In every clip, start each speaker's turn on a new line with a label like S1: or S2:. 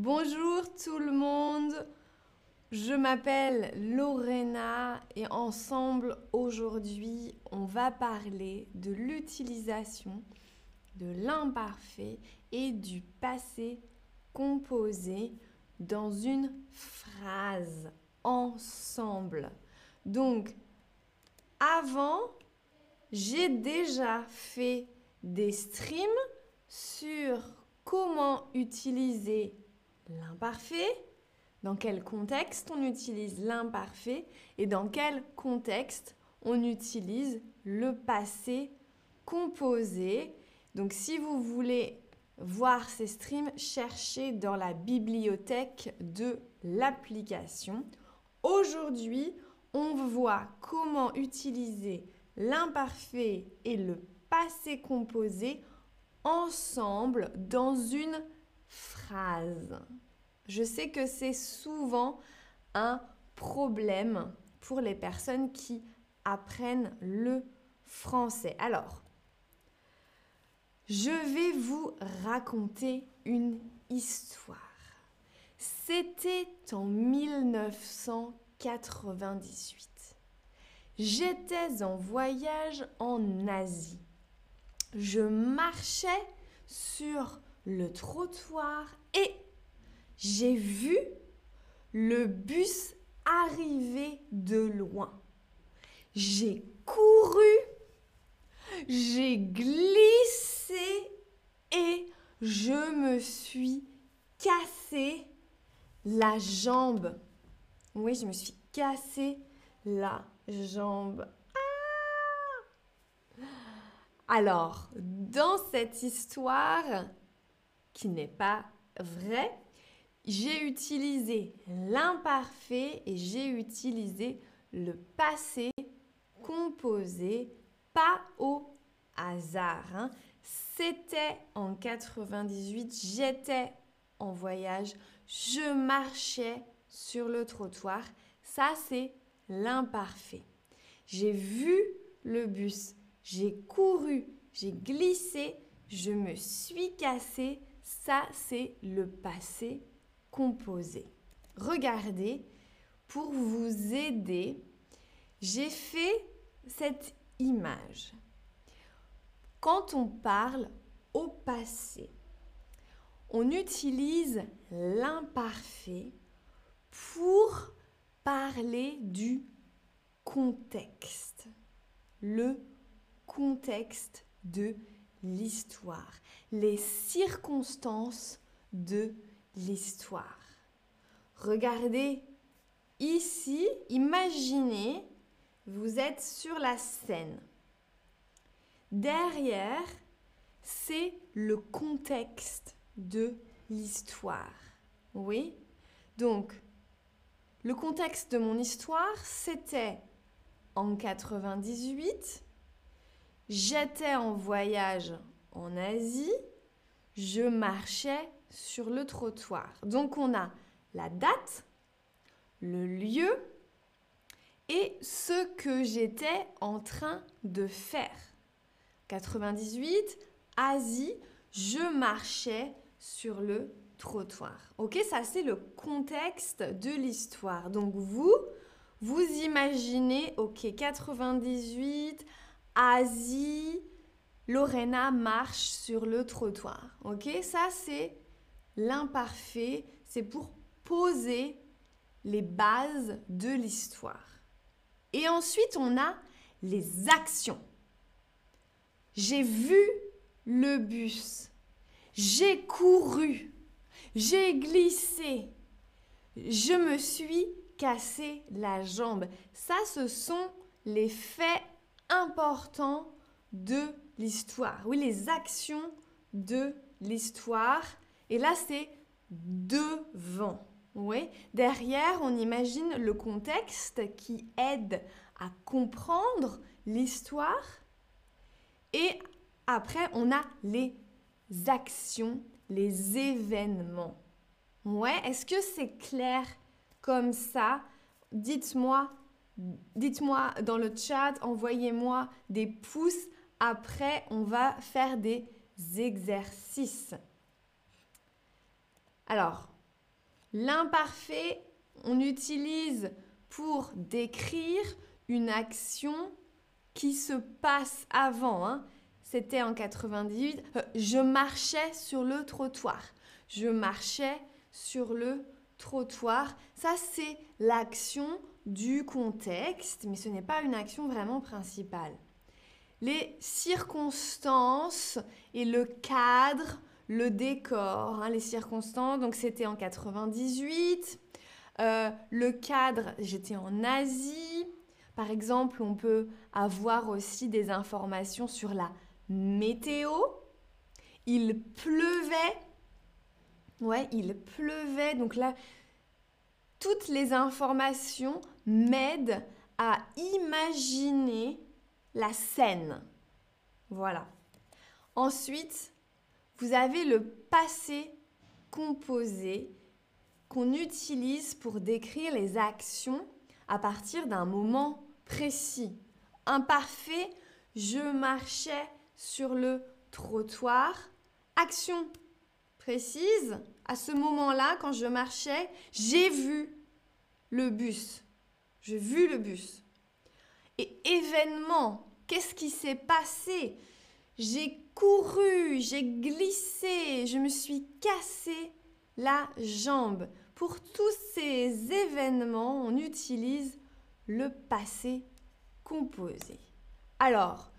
S1: Bonjour tout le monde, je m'appelle Lorena et ensemble aujourd'hui on va parler de l'utilisation de l'imparfait et du passé composé dans une phrase ensemble. Donc avant, j'ai déjà fait des streams sur comment utiliser l'imparfait, dans quel contexte on utilise l'imparfait et dans quel contexte on utilise le passé composé? Donc si vous voulez voir ces streams, cherchez dans la bibliothèque de l'application. Aujourd'hui, on voit comment utiliser l'imparfait et le passé composé ensemble dans une phrase. Je sais que c'est souvent un problème pour les personnes qui apprennent le français. Alors, je vais vous raconter une histoire. C'était en 1998. J'étais en voyage en Asie. Je marchais sur le trottoir et j'ai vu le bus arriver de loin. J'ai couru, j'ai glissé et je me suis cassé la jambe. Oui, je me suis cassé la jambe. Ah Alors, dans cette histoire, qui n'est pas vraie, j'ai utilisé l'imparfait et j'ai utilisé le passé composé, pas au hasard. Hein. C'était en 98, j'étais en voyage, je marchais sur le trottoir. Ça, c'est l'imparfait. J'ai vu le bus, j'ai couru, j'ai glissé, je me suis cassé. Ça, c'est le passé composé. Regardez, pour vous aider, j'ai fait cette image. Quand on parle au passé, on utilise l'imparfait pour parler du contexte. Le contexte de l'histoire. Les circonstances de l'histoire. Regardez ici, imaginez, vous êtes sur la scène. Derrière, c'est le contexte de l'histoire. Oui Donc, le contexte de mon histoire, c'était en 98, j'étais en voyage en Asie, je marchais sur le trottoir. Donc on a la date, le lieu et ce que j'étais en train de faire. 98, Asie, je marchais sur le trottoir. Ok, ça c'est le contexte de l'histoire. Donc vous, vous imaginez, ok, 98, Asie, Lorena marche sur le trottoir. Ok, ça c'est l'imparfait, c'est pour poser les bases de l'histoire. Et ensuite, on a les actions. J'ai vu le bus. J'ai couru. J'ai glissé. Je me suis cassé la jambe. Ça, ce sont les faits importants de l'histoire. Oui, les actions de l'histoire. Et là, c'est devant. Oui. Derrière, on imagine le contexte qui aide à comprendre l'histoire. Et après, on a les actions, les événements. Ouais, est-ce que c'est clair comme ça? Dites-moi, dites-moi dans le chat, envoyez-moi des pouces. Après, on va faire des exercices. Alors, L'imparfait, on utilise pour décrire une action qui se passe avant. Hein. C'était en 98. Euh, je marchais sur le trottoir. Je marchais sur le trottoir. Ça, c'est l'action du contexte, mais ce n'est pas une action vraiment principale. Les circonstances et le cadre, le décor, hein, les circonstances, donc c'était en 98. Euh, le cadre, j'étais en Asie. Par exemple, on peut avoir aussi des informations sur la météo. Il pleuvait. Ouais, il pleuvait. Donc là, toutes les informations m'aident à imaginer la scène. Voilà. Ensuite, vous avez le passé composé qu'on utilise pour décrire les actions à partir d'un moment précis. Imparfait, je marchais sur le trottoir. Action précise, à ce moment-là, quand je marchais, j'ai vu le bus. J'ai vu le bus. Et événement, qu'est-ce qui s'est passé? J'ai couru, j'ai glissé, je me suis cassé la jambe. Pour tous ces événements, on utilise le passé composé. Alors,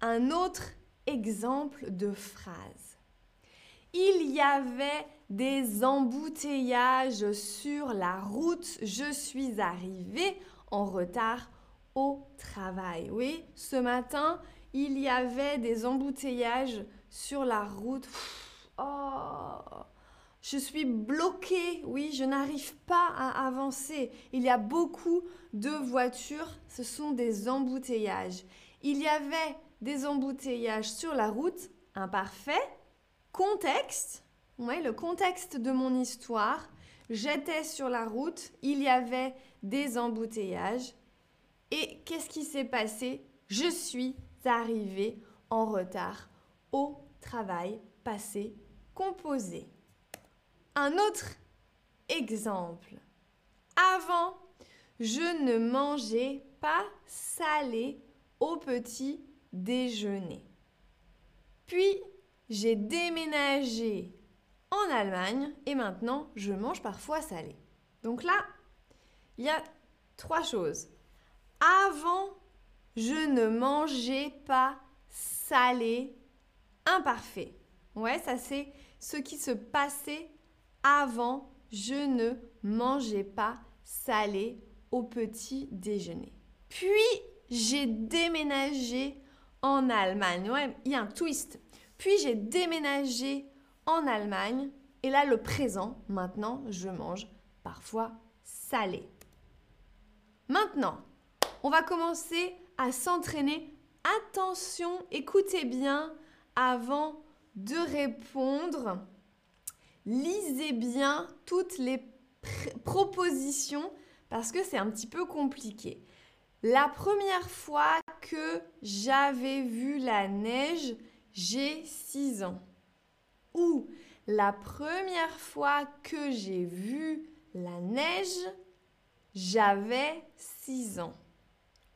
S1: un autre exemple de phrase. Il y avait des embouteillages sur la route. Je suis arrivée en retard au travail. Oui, ce matin, il y avait des embouteillages sur la route. Oh, je suis bloquée, oui, je n'arrive pas à avancer. Il y a beaucoup de voitures, ce sont des embouteillages. Il y avait des embouteillages sur la route, imparfait. Contexte, le contexte de mon histoire. J'étais sur la route, il y avait des embouteillages. Et qu'est-ce qui s'est passé? Je suis arrivée en retard au travail passé composé. Un autre exemple. Avant, je ne mangeais pas salé au petit déjeuner. Puis, j'ai déménagé en Allemagne et maintenant, je mange parfois salé. Donc là, il y a trois choses. Avant, je ne mangeais pas salé imparfait. Ouais, ça c'est ce qui se passait avant, je ne mangeais pas salé au petit déjeuner. Puis, j'ai déménagé en Allemagne. Ouais, il y a un twist. Puis, j'ai déménagé en Allemagne. Et là, le présent, maintenant, je mange parfois salé. Maintenant, on va commencer à s'entraîner. Attention, écoutez bien avant de répondre lisez bien toutes les propositions parce que c'est un petit peu compliqué. La première fois que j'avais vu la neige, j'ai 6 ans. Ou la première fois que j'ai vu la neige, j'avais 6 ans.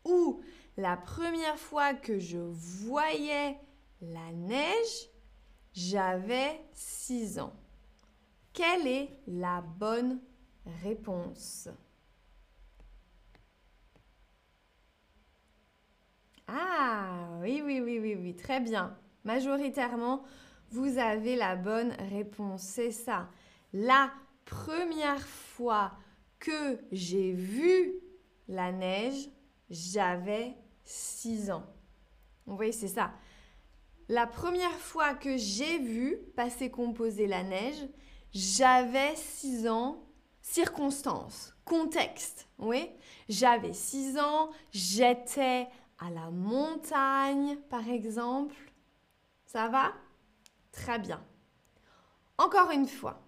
S1: Ou la première fois que je voyais la neige, j'avais 6 ans. Quelle est la bonne réponse? Ah, oui, oui, oui, oui, oui, très bien. Majoritairement, vous avez la bonne réponse. C'est ça. La première fois que j'ai vu la neige, j'avais 6 ans. Vous voyez, c'est ça. La première fois que j'ai vu passer composer la neige, j'avais 6 ans, circonstances, contexte, oui. J'avais 6 ans, j'étais à la montagne, par exemple. Ça va? Très bien. Encore une fois,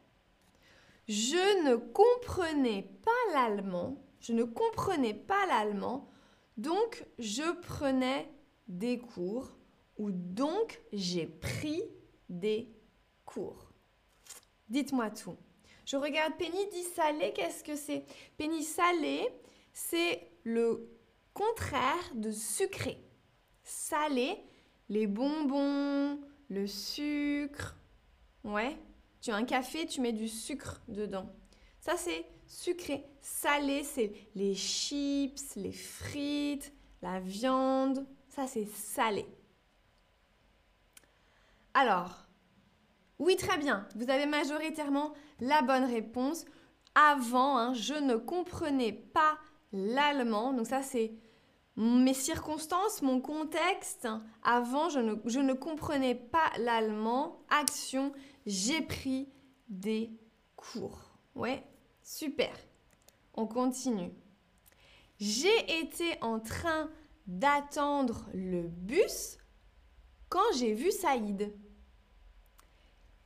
S1: je ne comprenais pas l'allemand, je ne comprenais pas l'allemand, donc je prenais des cours ou donc j'ai pris des cours. Dites-moi tout. Je regarde Penny dit salé, qu'est-ce que c'est? Penny salé, c'est le contraire de sucré. Salé, les bonbons, le sucre. Ouais. Tu as un café, tu mets du sucre dedans. Ça, c'est sucré. Salé, c'est les chips, les frites, la viande. Ça, c'est salé. Alors, oui, très bien. Vous avez majoritairement la bonne réponse. Avant, hein, je ne comprenais pas l'allemand. Donc ça, c'est mes circonstances, mon contexte. Avant, je ne, comprenais pas l'allemand. Action, j'ai pris des cours. Ouais, super. On continue. J'ai été en train d'attendre le bus quand j'ai vu Saïd.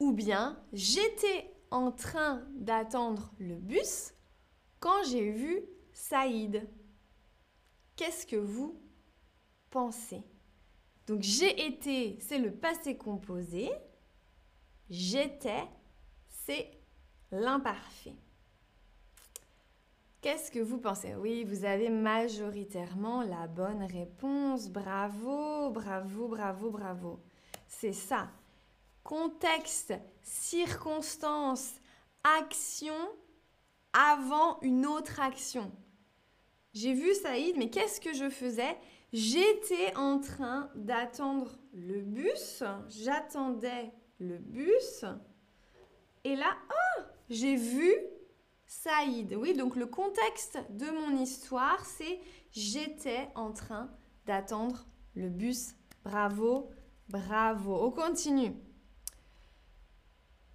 S1: Ou bien j'étais en train d'attendre le bus quand j'ai vu Saïd. Qu'est-ce que vous pensez? Donc j'ai été, c'est le passé composé. J'étais, c'est l'imparfait. Qu'est-ce que vous pensez? Oui, vous avez majoritairement la bonne réponse. Bravo, bravo, bravo, bravo. C'est ça. Contexte, circonstance, action avant une autre action. J'ai vu Saïd, mais qu'est-ce que je faisais? J'étais en train d'attendre le bus. J'attendais le bus. Et là, oh, j'ai vu Saïd. Oui, donc le contexte de mon histoire, c'est j'étais en train d'attendre le bus. Bravo, bravo. On continue.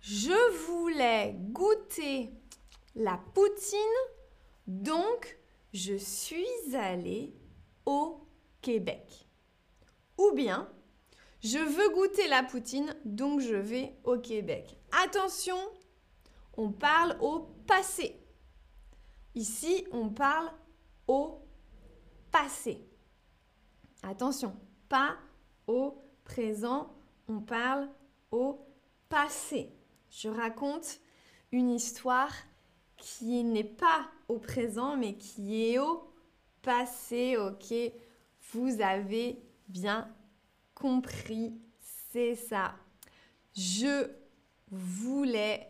S1: Je voulais goûter la poutine, donc je suis allée au Québec. Ou bien, je veux goûter la poutine, donc je vais au Québec. Attention, on parle au passé. Ici, on parle au passé. Attention, pas au présent, on parle au passé. Je raconte une histoire qui n'est pas au présent, mais qui est au passé. Ok, vous avez bien compris, c'est ça. Je voulais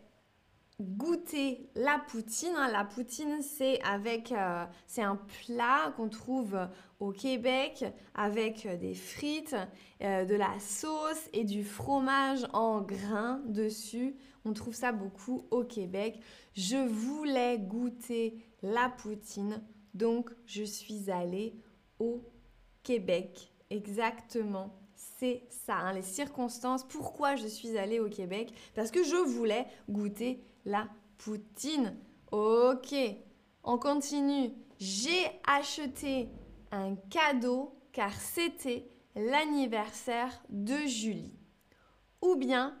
S1: goûter la poutine. Hein. La poutine, c'est avec, euh, un plat qu'on trouve au Québec avec des frites, euh, de la sauce et du fromage en grains dessus. On trouve ça beaucoup au Québec. Je voulais goûter la poutine, donc je suis allée au Québec. Exactement c'est ça, hein, les circonstances. Pourquoi je suis allée au Québec? Parce que je voulais goûter la poutine. Ok, on continue. J'ai acheté un cadeau car c'était l'anniversaire de Julie. Ou bien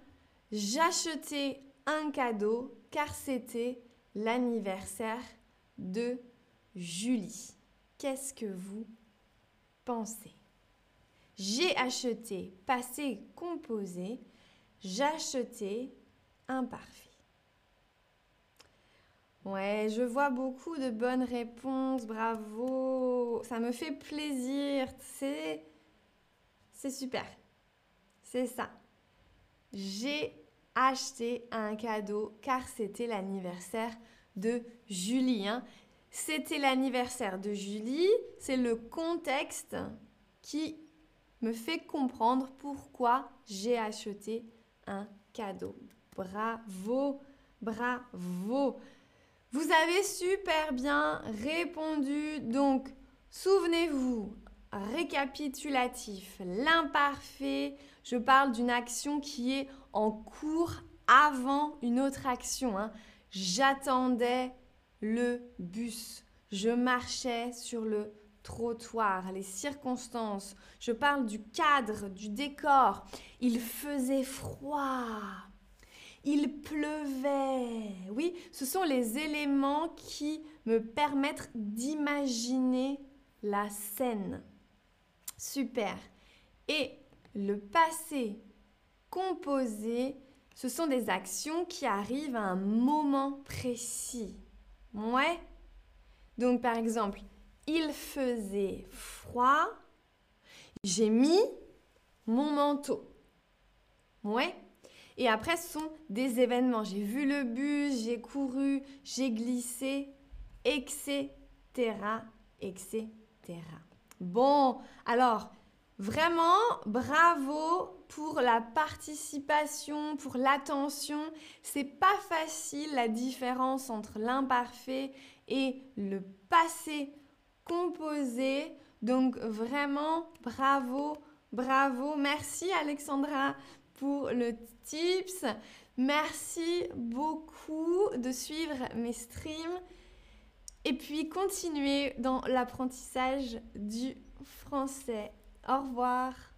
S1: j'achetais un cadeau car c'était l'anniversaire de Julie. Qu'est-ce que vous pensez? J'ai acheté, passé composé, j'achetais imparfait. Ouais, je vois beaucoup de bonnes réponses, bravo. Ça me fait plaisir, c'est super. C'est ça. J'ai acheté un cadeau car c'était l'anniversaire de Julie. Hein. C'était l'anniversaire de Julie, c'est le contexte qui me fait comprendre pourquoi j'ai acheté un cadeau. Bravo, bravo. Vous avez super bien répondu. Donc, souvenez-vous, récapitulatif, l'imparfait, je parle d'une action qui est en cours avant une autre action. Hein. J'attendais le bus. Je marchais sur le trottoir, les circonstances, je parle du cadre, du décor. Il faisait froid. Il pleuvait. Oui, ce sont les éléments qui me permettent d'imaginer la scène. Super. Et le passé composé, ce sont des actions qui arrivent à un moment précis. Ouais. Donc par exemple, il faisait froid, j'ai mis mon manteau. Ouais. Et après, ce sont des événements. J'ai vu le bus, j'ai couru, j'ai glissé, etc., etc. Bon, alors, vraiment, bravo pour la participation, pour l'attention. C'est pas facile la différence entre l'imparfait et le passé composé. Donc, vraiment, bravo, bravo. Merci Alexandra pour le tips. Merci beaucoup de suivre mes streams et puis continuer dans l'apprentissage du français. Au revoir.